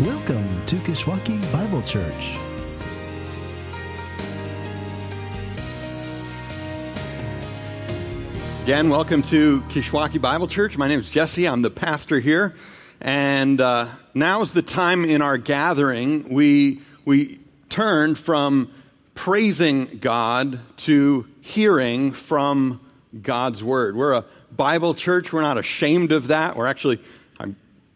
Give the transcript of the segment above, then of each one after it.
Welcome to Kishwaukee Bible Church. Again, welcome to Kishwaukee Bible Church. My name is Jesse. I'm the pastor here. And uh, now is the time in our gathering we, we turn from praising God to hearing from God's Word. We're a Bible church. We're not ashamed of that. We're actually,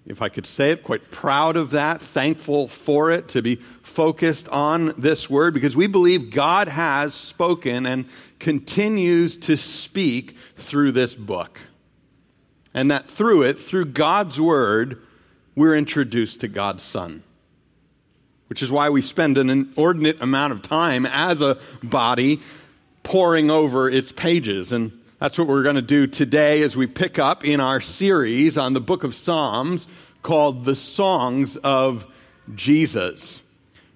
if I could say it, quite proud of that, thankful for it, to be focused on this Word because we believe God has spoken and continues to speak through this book. And that through it, through God's Word, we're introduced to God's Son. Which is why we spend an inordinate amount of time as a body poring over its pages. And that's what we're going to do today as we pick up in our series on the book of Psalms called The Songs of Jesus.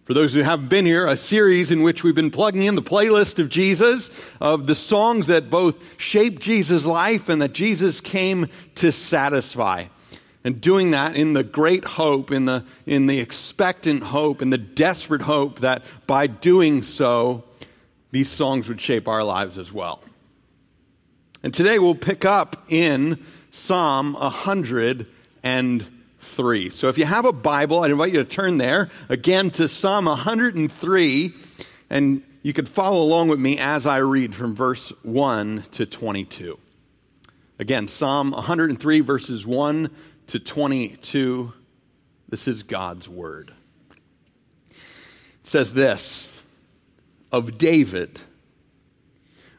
For those who haven't been here, a series in which we've been plugging in the playlist of Jesus, of the songs that both shaped Jesus' life and that Jesus came to satisfy. And doing that in the great hope, in the, in the expectant hope, in the desperate hope that by doing so, these songs would shape our lives as well. And today we'll pick up in Psalm 103. So if you have a Bible, I invite you to turn there again to Psalm 103, and you could follow along with me as I read from verse 1 to 22. Again, Psalm 103, verses 1 to 22. This is God's word. It says this of David.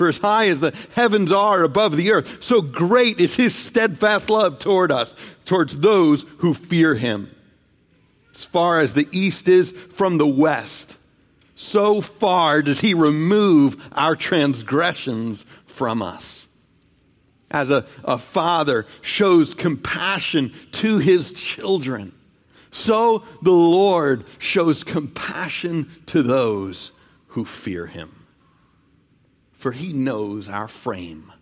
For as high as the heavens are above the earth, so great is his steadfast love toward us, towards those who fear him. As far as the east is from the west, so far does he remove our transgressions from us. As a, a father shows compassion to his children, so the Lord shows compassion to those who fear him for he knows our frame.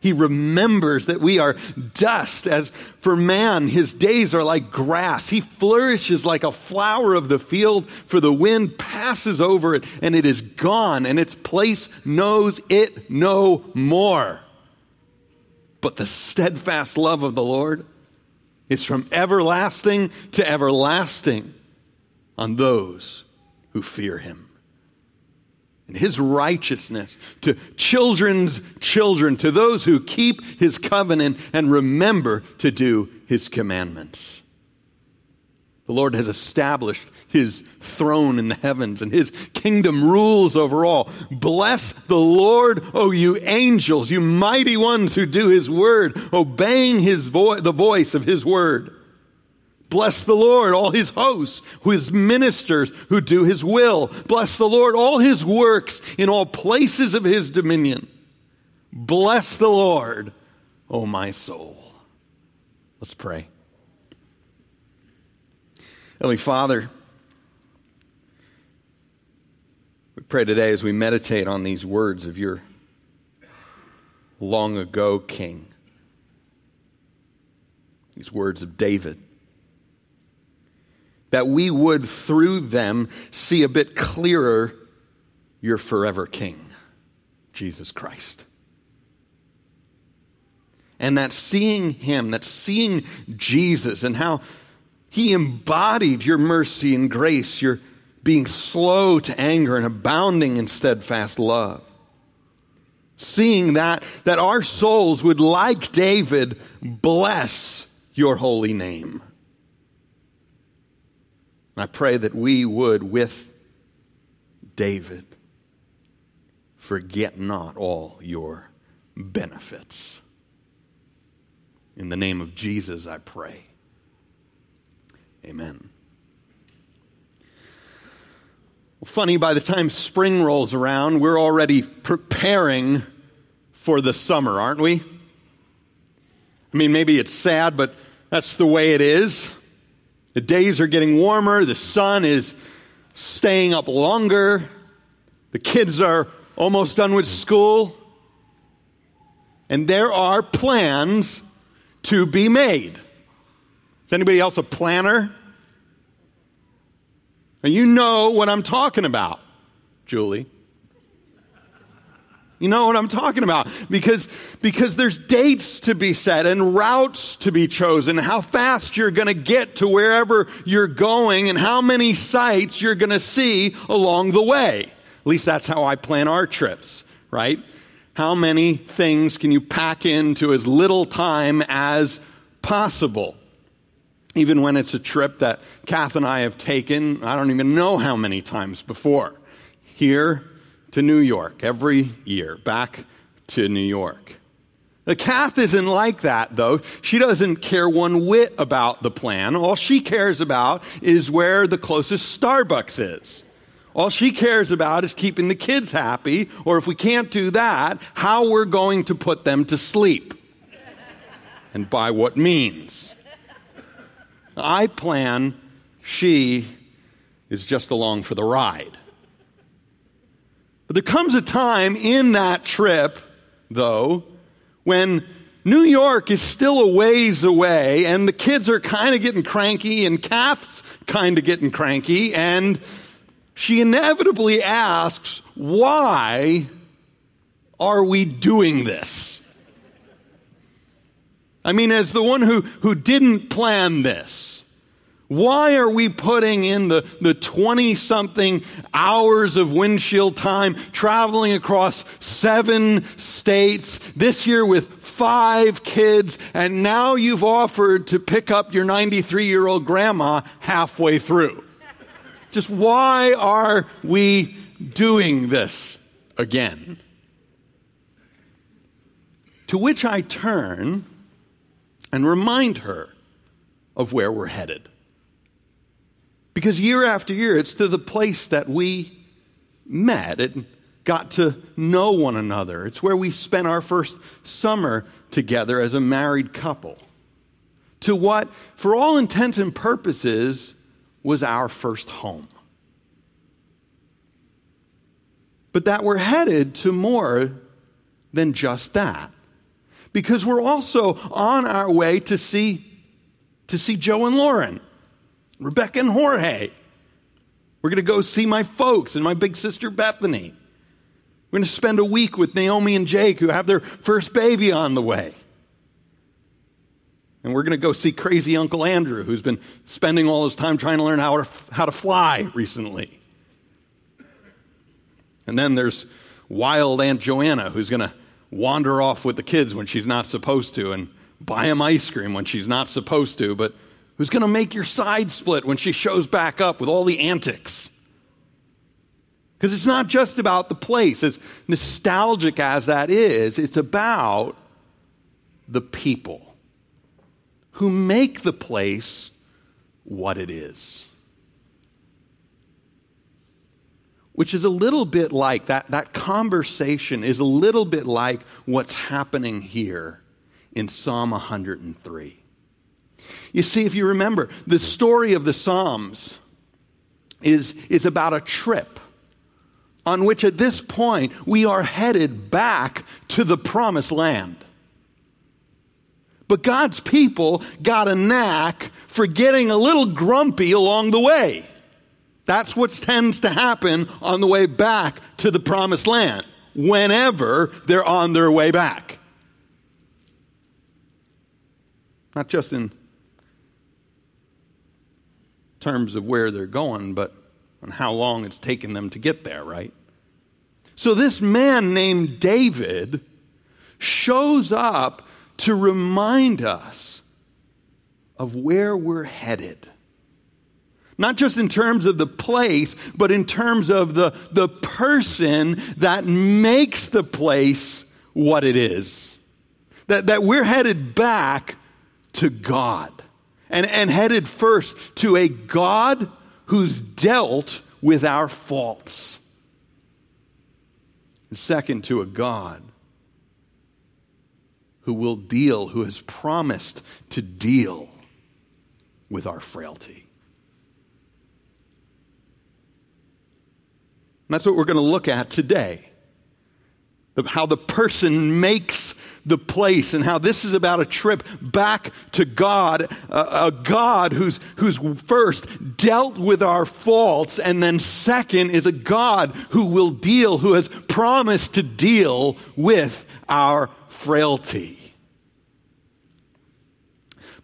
He remembers that we are dust. As for man, his days are like grass. He flourishes like a flower of the field, for the wind passes over it and it is gone, and its place knows it no more. But the steadfast love of the Lord is from everlasting to everlasting on those who fear him and his righteousness to children's children, to those who keep his covenant and remember to do his commandments. The Lord has established his throne in the heavens and his kingdom rules over all. Bless the Lord, O you angels, you mighty ones who do his word, obeying his vo- the voice of his word. Bless the Lord, all his hosts, his ministers who do his will. Bless the Lord, all his works in all places of his dominion. Bless the Lord, O my soul. Let's pray. Heavenly Father, we pray today as we meditate on these words of your long ago King, these words of David that we would through them see a bit clearer your forever King, Jesus Christ. And that seeing Him, that seeing Jesus, and how He embodied your mercy and grace, your being slow to anger and abounding in steadfast love. Seeing that, that our souls would, like David, bless your holy name. I pray that we would, with David, forget not all your benefits. In the name of Jesus, I pray. Amen. Well, funny, by the time spring rolls around, we're already preparing for the summer, aren't we? I mean, maybe it's sad, but that's the way it is. The days are getting warmer, the sun is staying up longer, the kids are almost done with school, and there are plans to be made. Is anybody else a planner? And you know what I'm talking about, Julie. You know what I'm talking about because because there's dates to be set and routes to be chosen, how fast you're going to get to wherever you're going and how many sites you're going to see along the way. At least that's how I plan our trips, right? How many things can you pack into as little time as possible? Even when it's a trip that Kath and I have taken, I don't even know how many times before. Here to New York every year, back to New York. The Kath isn't like that, though. She doesn't care one whit about the plan. All she cares about is where the closest Starbucks is. All she cares about is keeping the kids happy, or if we can't do that, how we're going to put them to sleep. and by what means. I plan, she is just along for the ride. But there comes a time in that trip, though, when New York is still a ways away and the kids are kind of getting cranky and Kath's kind of getting cranky and she inevitably asks, why are we doing this? I mean, as the one who, who didn't plan this, why are we putting in the, the 20 something hours of windshield time traveling across seven states this year with five kids and now you've offered to pick up your 93 year old grandma halfway through? Just why are we doing this again? To which I turn and remind her of where we're headed. Because year after year, it's to the place that we met and got to know one another. It's where we spent our first summer together as a married couple. To what, for all intents and purposes, was our first home. But that we're headed to more than just that. Because we're also on our way to see, to see Joe and Lauren. Rebecca and Jorge. We're going to go see my folks and my big sister Bethany. We're going to spend a week with Naomi and Jake, who have their first baby on the way. And we're going to go see crazy Uncle Andrew, who's been spending all his time trying to learn how to, how to fly recently. And then there's wild Aunt Joanna, who's going to wander off with the kids when she's not supposed to and buy them ice cream when she's not supposed to, but who's going to make your side split when she shows back up with all the antics. Because it's not just about the place, as nostalgic as that is, it's about the people who make the place what it is. Which is a little bit like that, that conversation is a little bit like what's happening here in Psalm 103. You see, if you remember, the story of the Psalms is, is about a trip on which at this point we are headed back to the promised land. But God's people got a knack for getting a little grumpy along the way. That's what tends to happen on the way back to the promised land, whenever they're on their way back. Not just in terms of where they're going, but on how long it's taken them to get there, right? So this man named David shows up to remind us of where we're headed. Not just in terms of the place, but in terms of the, the person that makes the place what it is. That, that we're headed back to God. And, and headed first to a God who's dealt with our faults. And second, to a God who will deal, who has promised to deal with our frailty. And that's what we're going to look at today. How the person makes the place and how this is about a trip back to God, a, a, God who's, who's first dealt with our faults, and then second is a God who will deal, who has promised to deal with our frailty.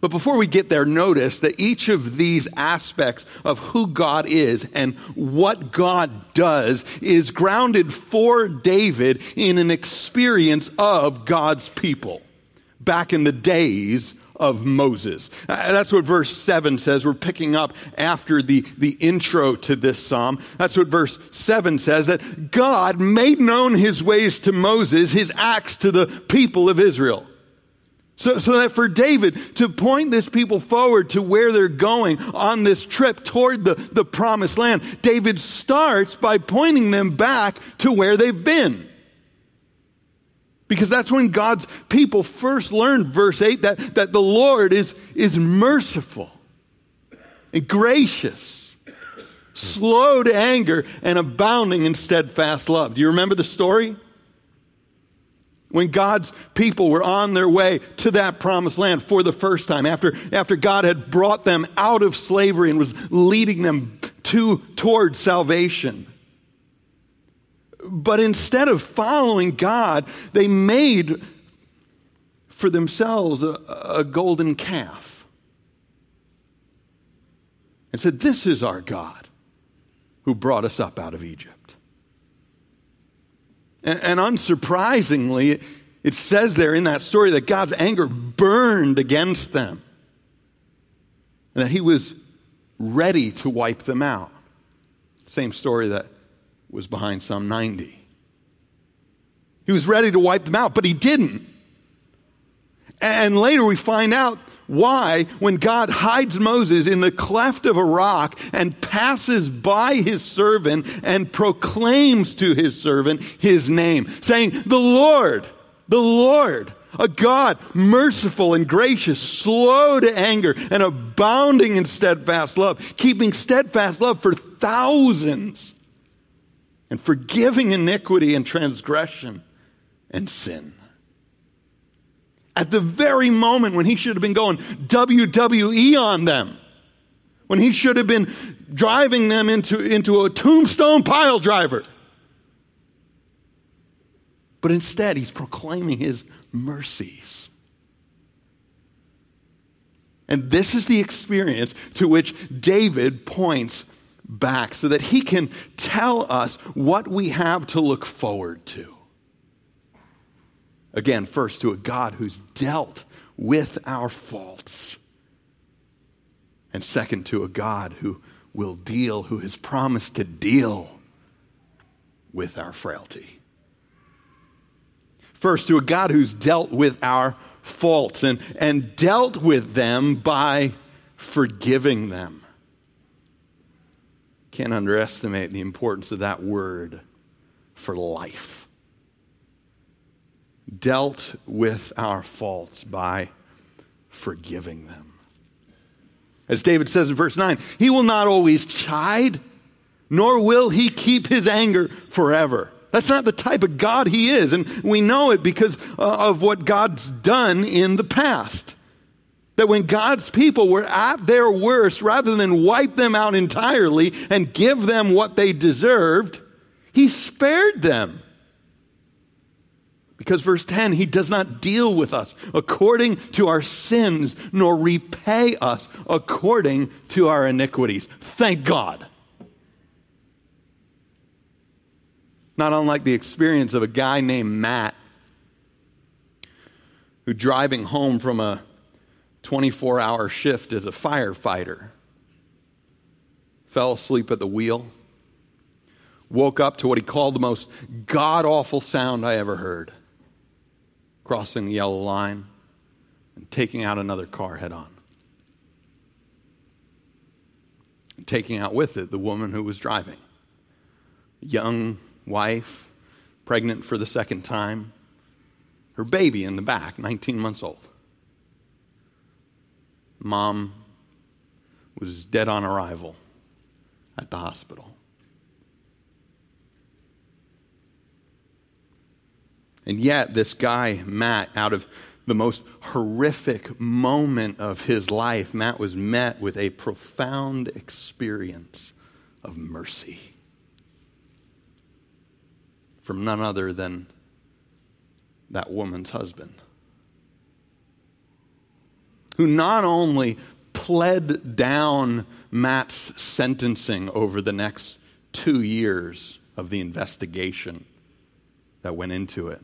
But before we get there, notice that each of these aspects of who God is and what God does is grounded for David in an experience of God's people back in the days of Moses. Uh, that's what verse 7 says. We're picking up after the, the intro to this psalm. That's what verse 7 says that God made known his ways to Moses, his acts to the people of Israel. So, so that for David to point this people forward to where they're going on this trip toward the, the promised land, David starts by pointing them back to where they've been. Because that's when God's people first learned, verse 8, that, that the Lord is, is merciful and gracious, slow to anger, and abounding in steadfast love. Do you remember the story? When God's people were on their way to that promised land for the first time, after, after God had brought them out of slavery and was leading them to, toward salvation. But instead of following God, they made for themselves a, a golden calf and said, This is our God who brought us up out of Egypt. And, and unsurprisingly, it says there in that story that God's anger burned against them and that he was ready to wipe them out. Same story that was behind Psalm 90. He was ready to wipe them out, but he didn't. And later we find out why, when God hides Moses in the cleft of a rock and passes by his servant and proclaims to his servant his name, saying, The Lord, the Lord, a God merciful and gracious, slow to anger, and abounding in steadfast love, keeping steadfast love for thousands, and forgiving iniquity and transgression and sin at the very moment when he should have been going WWE on them, when he should have been driving them into, into a tombstone pile driver. But instead, he's proclaiming his mercies. And this is the experience to which David points back so that he can tell us what we have to look forward to. Again, first to a God who's dealt with our faults. And second, to a God who will deal, who has promised to deal with our frailty. First, to a God who's dealt with our faults and, and dealt with them by forgiving them. Can't underestimate the importance of that word for life dealt with our faults by forgiving them. As David says in verse 9, he will not always chide, nor will he keep his anger forever. That's not the type of God he is, and we know it because uh, of what God's done in the past. That when God's people were at their worst, rather than wipe them out entirely and give them what they deserved, he spared them Because verse 10, he does not deal with us according to our sins, nor repay us according to our iniquities. Thank God. Not unlike the experience of a guy named Matt who, driving home from a 24 hour shift as a firefighter, fell asleep at the wheel, woke up to what he called the most god awful sound I ever heard crossing the yellow line and taking out another car head on. And taking out with it the woman who was driving. Young wife, pregnant for the second time, her baby in the back, 19 months old. Mom was dead on arrival at the hospital. And yet, this guy, Matt, out of the most horrific moment of his life, Matt was met with a profound experience of mercy from none other than that woman's husband, who not only pled down Matt's sentencing over the next two years of the investigation that went into it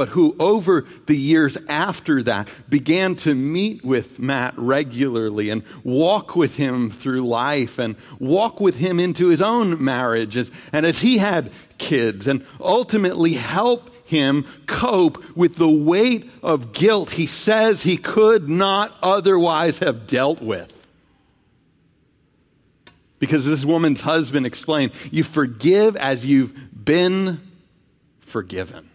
but who over the years after that began to meet with Matt regularly and walk with him through life and walk with him into his own marriages and as he had kids and ultimately help him cope with the weight of guilt he says he could not otherwise have dealt with. Because this woman's husband explained, You forgive as you've been forgiven.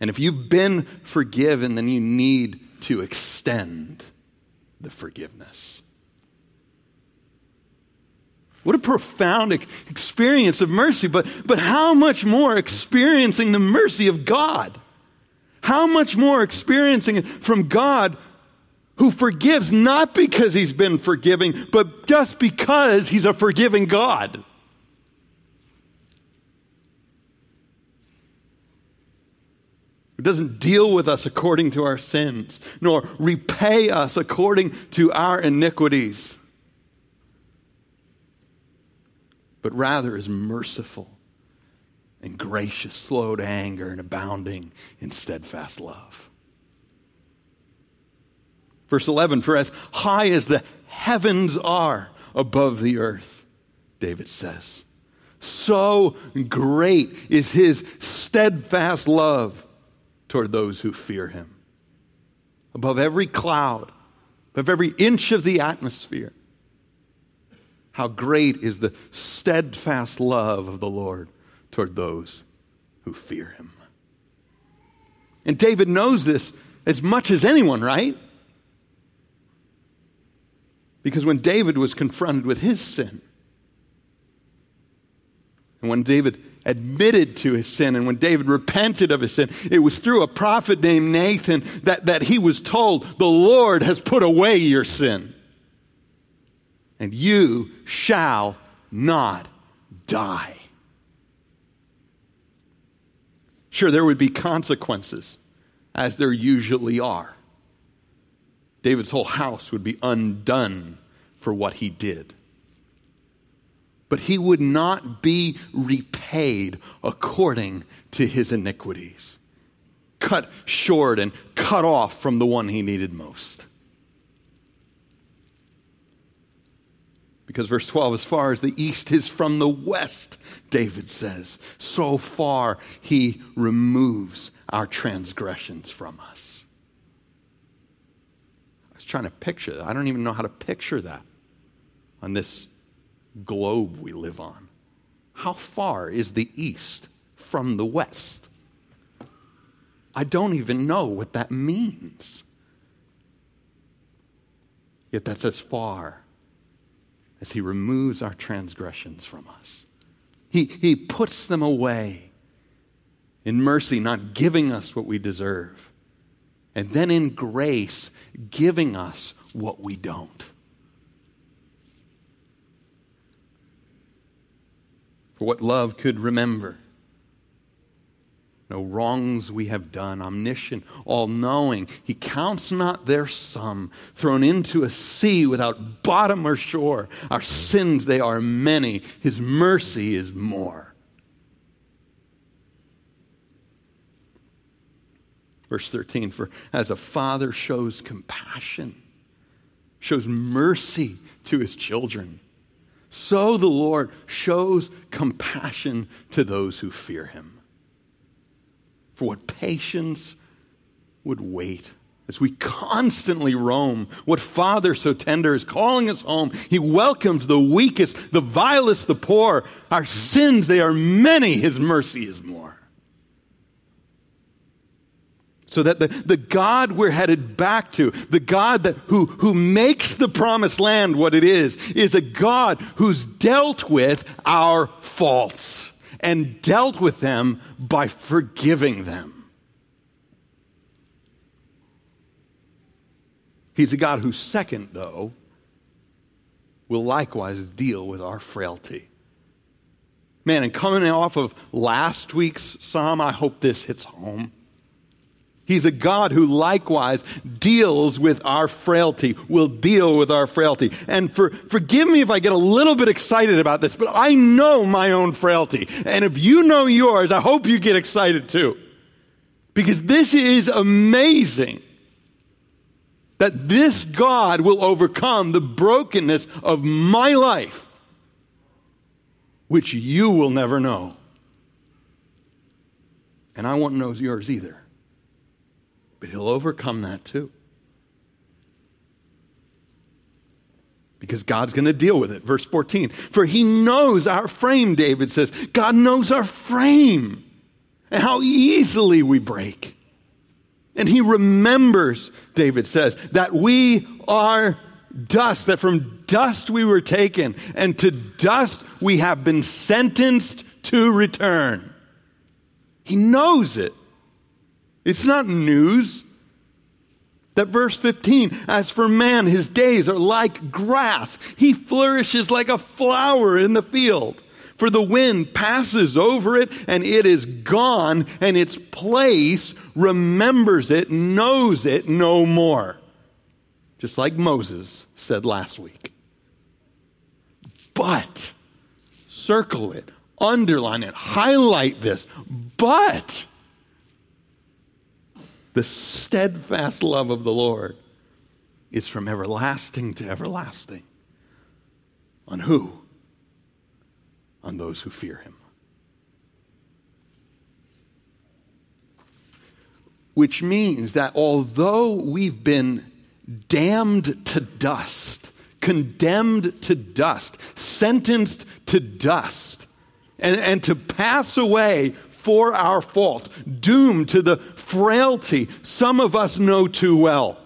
And if you've been forgiven, then you need to extend the forgiveness. What a profound experience of mercy, but, but how much more experiencing the mercy of God? How much more experiencing it from God who forgives not because he's been forgiving, but just because he's a forgiving God? Doesn't deal with us according to our sins, nor repay us according to our iniquities, but rather is merciful and gracious, slow to anger, and abounding in steadfast love. Verse 11 For as high as the heavens are above the earth, David says, so great is his steadfast love toward those who fear him. Above every cloud, above every inch of the atmosphere, how great is the steadfast love of the Lord toward those who fear him. And David knows this as much as anyone, right? Because when David was confronted with his sin, and when David admitted to his sin. And when David repented of his sin, it was through a prophet named Nathan that, that he was told, The Lord has put away your sin. And you shall not die. Sure, there would be consequences, as there usually are. David's whole house would be undone for what he did but he would not be repaid according to his iniquities. Cut short and cut off from the one he needed most. Because verse 12, as far as the east is from the west, David says, so far he removes our transgressions from us. I was trying to picture that. I don't even know how to picture that on this globe we live on. How far is the east from the west? I don't even know what that means. Yet that's as far as He removes our transgressions from us. He, he puts them away in mercy, not giving us what we deserve, and then in grace, giving us what we don't. For what love could remember. no wrongs we have done, omniscient, all knowing. He counts not their sum, thrown into a sea without bottom or shore. Our sins, they are many, His mercy is more. Verse 13 For as a father shows compassion, shows mercy to his children, so the Lord shows compassion to those who fear him for what patience would wait as we constantly roam. What Father so tender is calling us home. He welcomes the weakest, the vilest, the poor. Our sins, they are many. His mercy is more. So that the, the God we're headed back to, the God that, who, who makes the promised land what it is, is a God who's dealt with our faults and dealt with them by forgiving them. He's a God who, second, though, will likewise deal with our frailty. Man, and coming off of last week's psalm, I hope this hits home. He's a God who likewise deals with our frailty, will deal with our frailty. And for, forgive me if I get a little bit excited about this, but I know my own frailty. And if you know yours, I hope you get excited too. Because this is amazing that this God will overcome the brokenness of my life, which you will never know. And I won't know yours either. But he'll overcome that too. Because God's going to deal with it. Verse 14. For he knows our frame, David says. God knows our frame and how easily we break. And he remembers, David says, that we are dust, that from dust we were taken, and to dust we have been sentenced to return. He knows it. It's not news. That verse 15, as for man, his days are like grass. He flourishes like a flower in the field. For the wind passes over it and it is gone, and its place remembers it, knows it no more. Just like Moses said last week. But, circle it, underline it, highlight this. But, the steadfast love of the Lord is from everlasting to everlasting. On who? On those who fear him. Which means that although we've been damned to dust, condemned to dust, sentenced to dust, and, and to pass away for our fault, doomed to the frailty some of us know too well.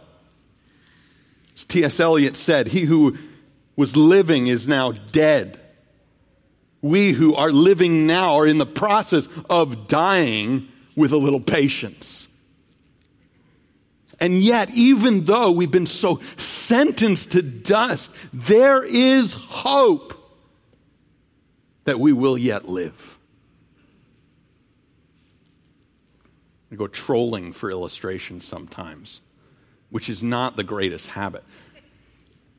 As T.S. Eliot said, He who was living is now dead. We who are living now are in the process of dying with a little patience. And yet, even though we've been so sentenced to dust, there is hope that we will yet live. I go trolling for illustrations sometimes, which is not the greatest habit.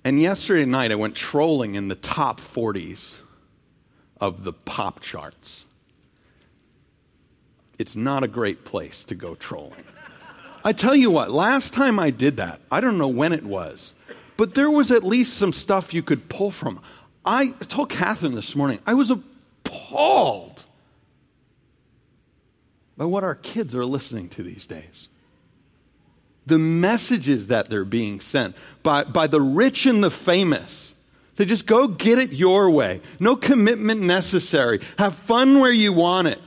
And yesterday night, I went trolling in the top 40s of the pop charts. It's not a great place to go trolling. I tell you what, last time I did that, I don't know when it was, but there was at least some stuff you could pull from. I told Catherine this morning, I was appalled by what our kids are listening to these days. The messages that they're being sent by, by the rich and the famous. To just go get it your way. No commitment necessary. Have fun where you want it.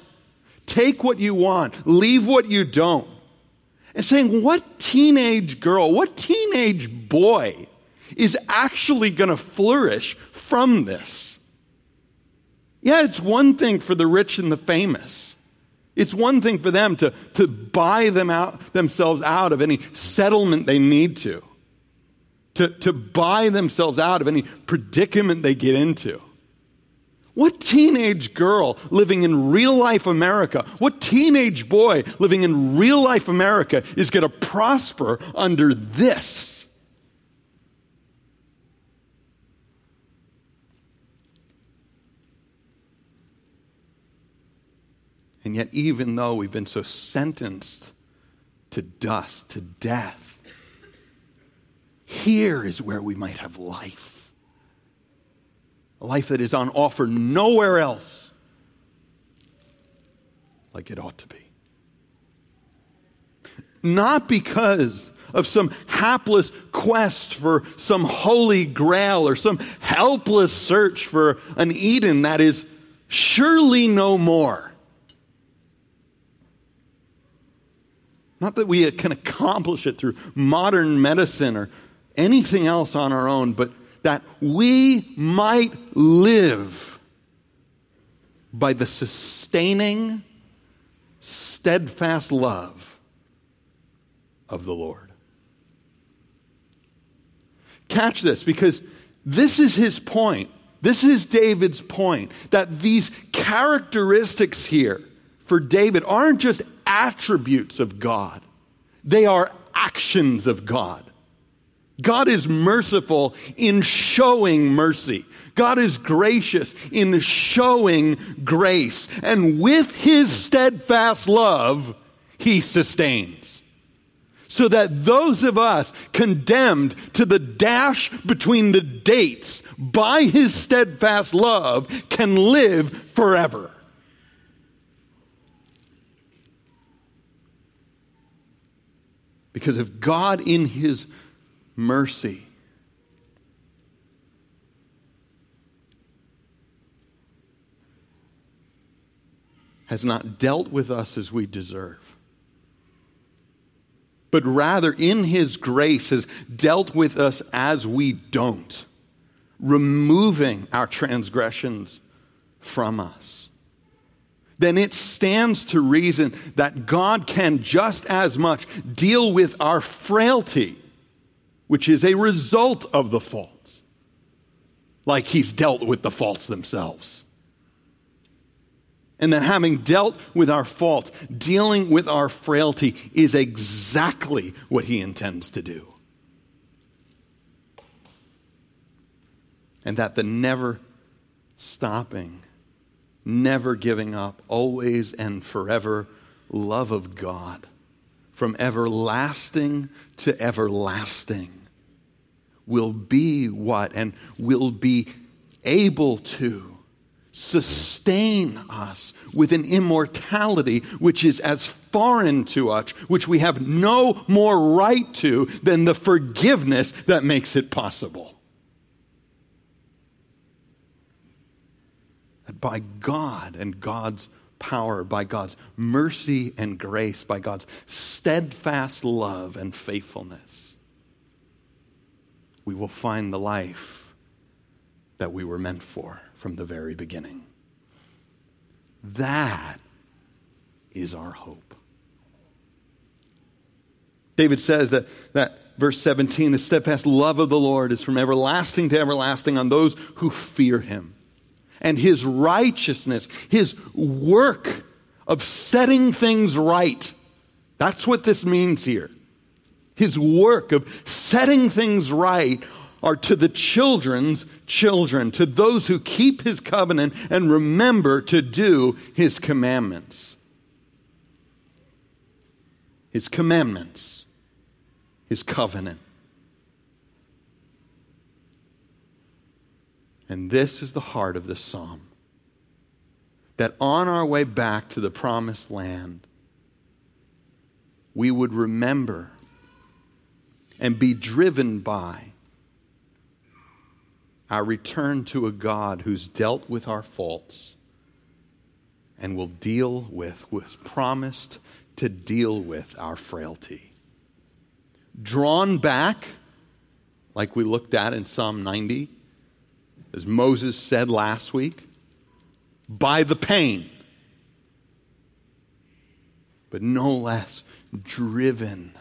Take what you want. Leave what you don't. And saying, what teenage girl, what teenage boy is actually going to flourish from this? Yeah, it's one thing for the rich and the famous. It's one thing for them to, to buy them out, themselves out of any settlement they need to, to, to buy themselves out of any predicament they get into. What teenage girl living in real life America, what teenage boy living in real life America is going to prosper under this? And yet, even though we've been so sentenced to dust, to death, here is where we might have life. A life that is on offer nowhere else like it ought to be. Not because of some hapless quest for some holy grail or some helpless search for an Eden that is surely no more. Not that we can accomplish it through modern medicine or anything else on our own, but that we might live by the sustaining, steadfast love of the Lord. Catch this because this is his point. This is David's point that these characteristics here for David aren't just attributes of God, they are actions of God. God is merciful in showing mercy. God is gracious in showing grace. And with his steadfast love, he sustains. So that those of us condemned to the dash between the dates by his steadfast love can live forever. Because if God, in His mercy, has not dealt with us as we deserve, but rather in His grace has dealt with us as we don't, removing our transgressions from us then it stands to reason that God can just as much deal with our frailty, which is a result of the faults, like He's dealt with the faults themselves. And that having dealt with our fault, dealing with our frailty is exactly what He intends to do. And that the never stopping never giving up, always and forever love of God from everlasting to everlasting will be what and will be able to sustain us with an immortality which is as foreign to us, which we have no more right to than the forgiveness that makes it possible. that by God and God's power, by God's mercy and grace, by God's steadfast love and faithfulness, we will find the life that we were meant for from the very beginning. That is our hope. David says that, that verse 17, the steadfast love of the Lord is from everlasting to everlasting on those who fear him and his righteousness, his work of setting things right. That's what this means here. His work of setting things right are to the children's children, to those who keep his covenant and remember to do his commandments. His commandments, his covenant. And this is the heart of this psalm that on our way back to the promised land, we would remember and be driven by our return to a God who's dealt with our faults and will deal with, was promised to deal with our frailty. Drawn back, like we looked at in Psalm 90, as Moses said last week, by the pain, but no less driven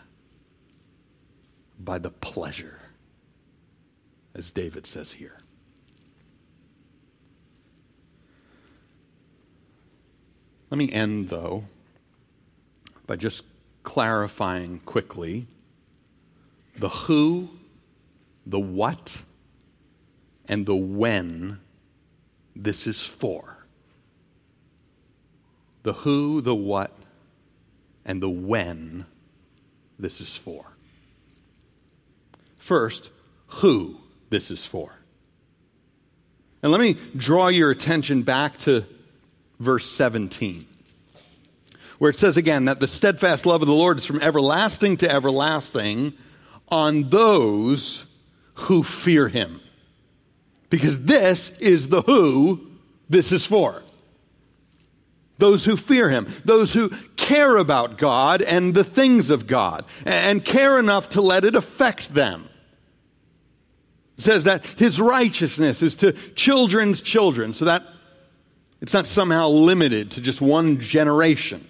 by the pleasure, as David says here. Let me end, though, by just clarifying quickly the who, the what, and the when this is for. The who, the what, and the when this is for. First, who this is for. And let me draw your attention back to verse 17, where it says again that the steadfast love of the Lord is from everlasting to everlasting on those who fear him. Because this is the who this is for. Those who fear him, those who care about God and the things of God, and care enough to let it affect them. It says that his righteousness is to children's children, so that it's not somehow limited to just one generation,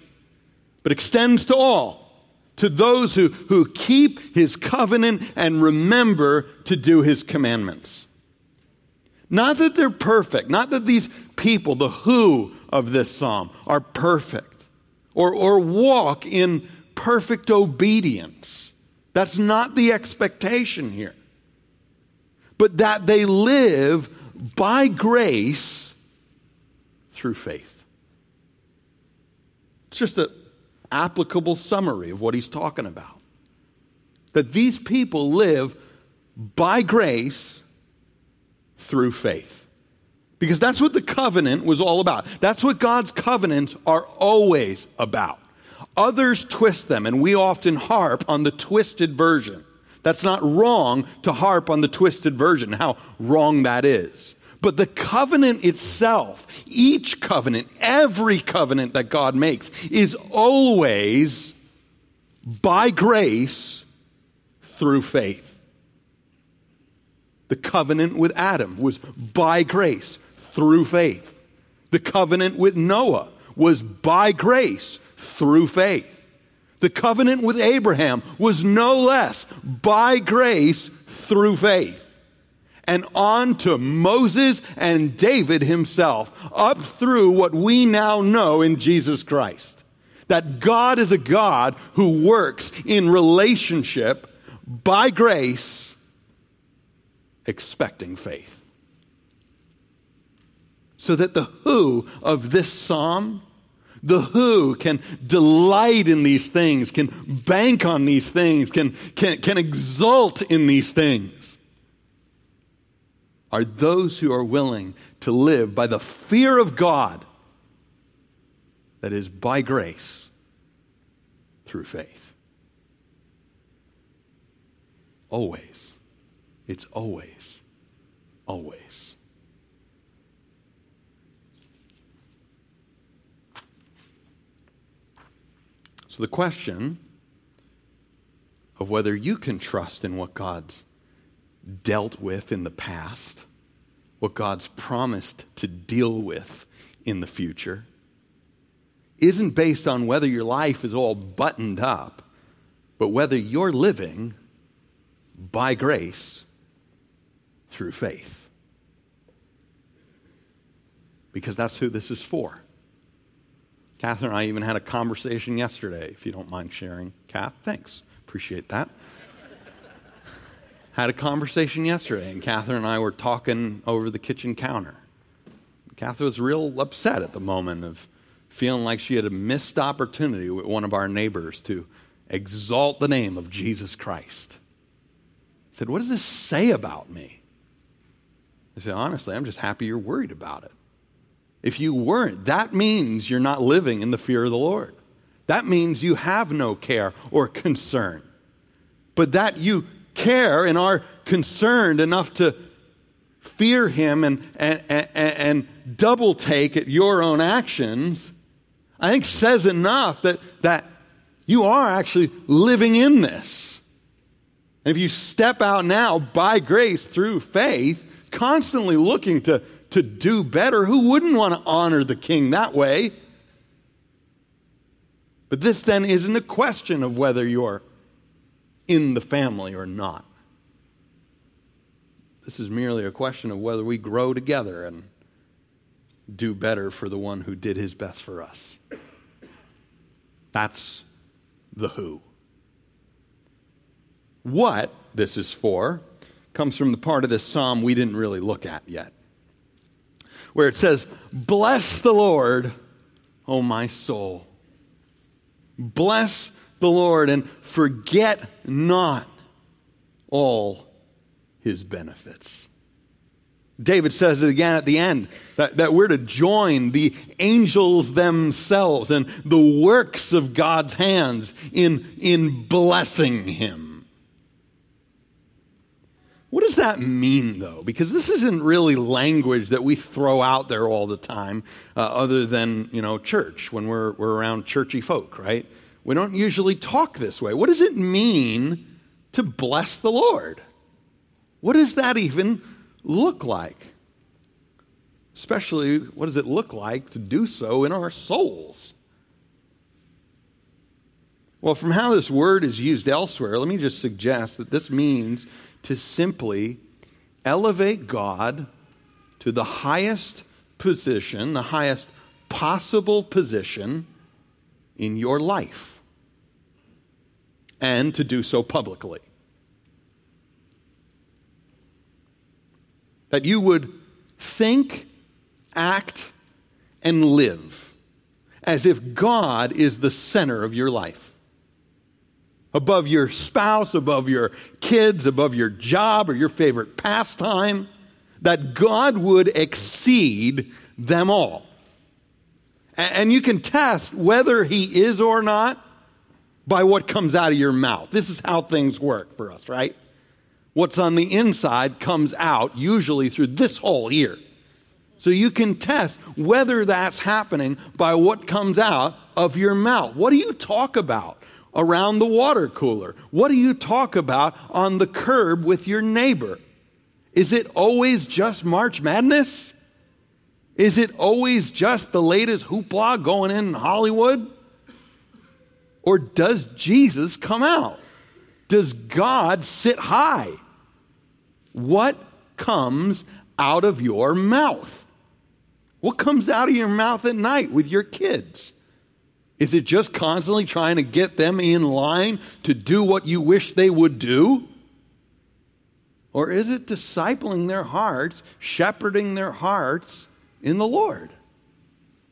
but extends to all, to those who, who keep his covenant and remember to do his commandments. Not that they're perfect, not that these people, the who of this psalm, are perfect or, or walk in perfect obedience. That's not the expectation here. But that they live by grace through faith. It's just an applicable summary of what he's talking about. That these people live by grace through faith. Because that's what the covenant was all about. That's what God's covenants are always about. Others twist them, and we often harp on the twisted version. That's not wrong to harp on the twisted version, how wrong that is. But the covenant itself, each covenant, every covenant that God makes, is always by grace through faith. The covenant with Adam was by grace through faith. The covenant with Noah was by grace through faith. The covenant with Abraham was no less by grace through faith. And on to Moses and David himself, up through what we now know in Jesus Christ. That God is a God who works in relationship by grace expecting faith. So that the who of this psalm, the who can delight in these things, can bank on these things, can, can, can exult in these things, are those who are willing to live by the fear of God that is by grace through faith. Always. It's always, always. So the question of whether you can trust in what God's dealt with in the past, what God's promised to deal with in the future, isn't based on whether your life is all buttoned up, but whether you're living by grace through faith. Because that's who this is for. Catherine and I even had a conversation yesterday, if you don't mind sharing. Kath, thanks. Appreciate that. had a conversation yesterday, and Catherine and I were talking over the kitchen counter. Catherine was real upset at the moment of feeling like she had a missed opportunity with one of our neighbors to exalt the name of Jesus Christ. Said, What does this say about me? I say, honestly, I'm just happy you're worried about it. If you weren't, that means you're not living in the fear of the Lord. That means you have no care or concern. But that you care and are concerned enough to fear Him and, and, and, and double take at your own actions, I think says enough that, that you are actually living in this. And if you step out now by grace through faith, constantly looking to, to do better. Who wouldn't want to honor the king that way? But this then isn't a question of whether you're in the family or not. This is merely a question of whether we grow together and do better for the one who did his best for us. That's the who. What this is for comes from the part of this psalm we didn't really look at yet, where it says, Bless the Lord, O my soul. Bless the Lord and forget not all his benefits. David says it again at the end that, that we're to join the angels themselves and the works of God's hands in, in blessing him. What does that mean, though? Because this isn't really language that we throw out there all the time, uh, other than, you know, church, when we're, we're around churchy folk, right? We don't usually talk this way. What does it mean to bless the Lord? What does that even look like? Especially, what does it look like to do so in our souls? Well, from how this word is used elsewhere, let me just suggest that this means to simply elevate God to the highest position, the highest possible position in your life, and to do so publicly. that you would think, act, and live as if God is the center of your life. Above your spouse, above your kids, above your job or your favorite pastime, that God would exceed them all. And you can test whether He is or not by what comes out of your mouth. This is how things work for us, right? What's on the inside comes out, usually through this hole here. So you can test whether that's happening by what comes out of your mouth. What do you talk about around the water cooler? What do you talk about on the curb with your neighbor? Is it always just March Madness? Is it always just the latest hoopla going in Hollywood? Or does Jesus come out? Does God sit high? What comes out of your mouth? What comes out of your mouth at night with your kids? Is it just constantly trying to get them in line to do what you wish they would do? Or is it discipling their hearts, shepherding their hearts in the Lord?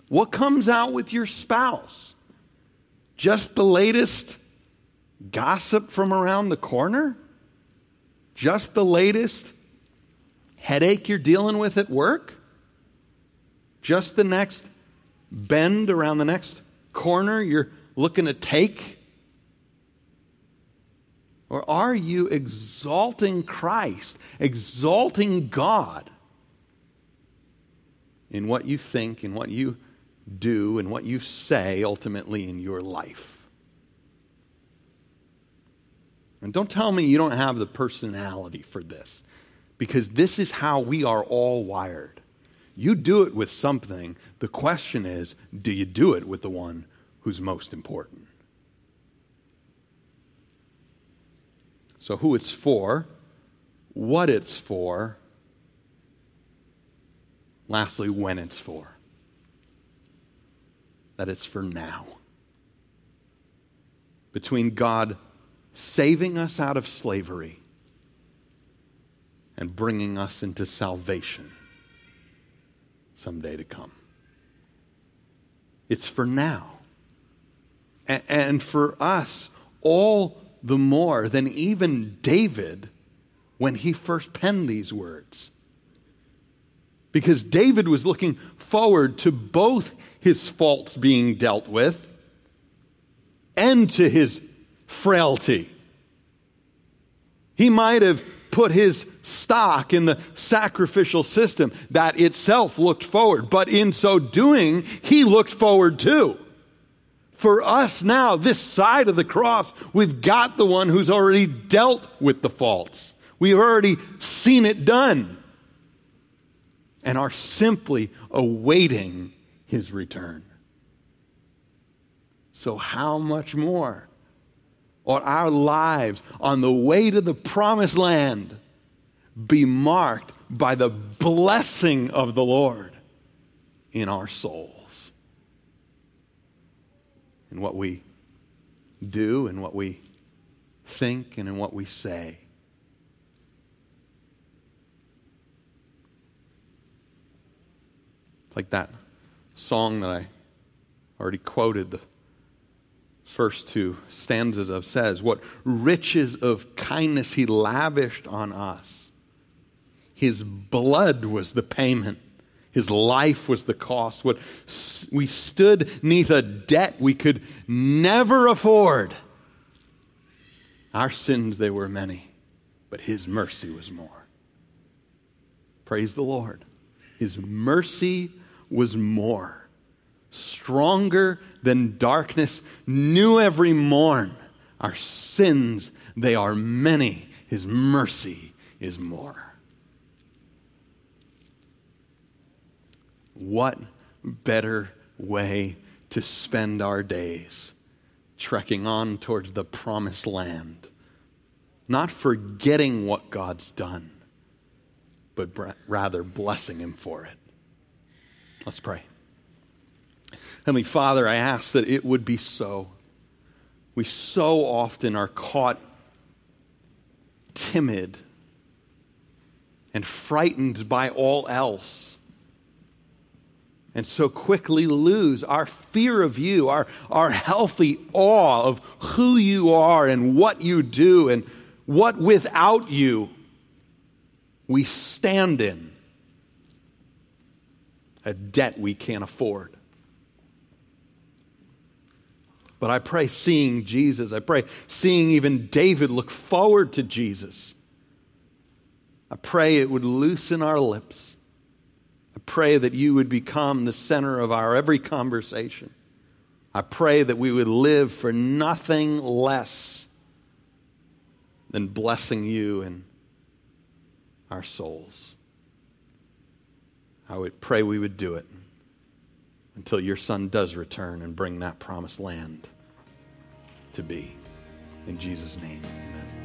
What comes out with your spouse? Just the latest gossip from around the corner? Just the latest headache you're dealing with at work? Just the next bend around the next corner you're looking to take? Or are you exalting Christ, exalting God in what you think, in what you do, and what you say ultimately in your life? And don't tell me you don't have the personality for this, because this is how we are all wired. You do it with something. The question is do you do it with the one who's most important? So, who it's for, what it's for, lastly, when it's for. That it's for now. Between God saving us out of slavery and bringing us into salvation someday to come. It's for now. And for us, all the more than even David when he first penned these words. Because David was looking forward to both his faults being dealt with and to his frailty. He might have put his stock in the sacrificial system that itself looked forward, but in so doing, he looked forward too. For us now, this side of the cross, we've got the one who's already dealt with the faults. We've already seen it done and are simply awaiting his return. So, how much more or our lives on the way to the promised land be marked by the blessing of the Lord in our souls. In what we do, in what we think, and in what we say. Like that song that I already quoted, the first two stanzas of says, What riches of kindness he lavished on us. His blood was the payment. His life was the cost. What we stood neath a debt we could never afford. Our sins, they were many, but his mercy was more. Praise the Lord. His mercy was more stronger than darkness, new every morn. Our sins, they are many. His mercy is more. What better way to spend our days trekking on towards the promised land? Not forgetting what God's done, but rather blessing Him for it. Let's pray. Heavenly Father, I ask that it would be so. We so often are caught timid and frightened by all else. And so quickly lose our fear of you, our, our healthy awe of who you are and what you do and what without you we stand in. A debt we can't afford. But I pray seeing Jesus, I pray seeing even David look forward to Jesus. I pray it would loosen our lips. Pray that you would become the center of our every conversation. I pray that we would live for nothing less than blessing you and our souls. I would pray we would do it until your son does return and bring that promised land to be. In Jesus' name, amen.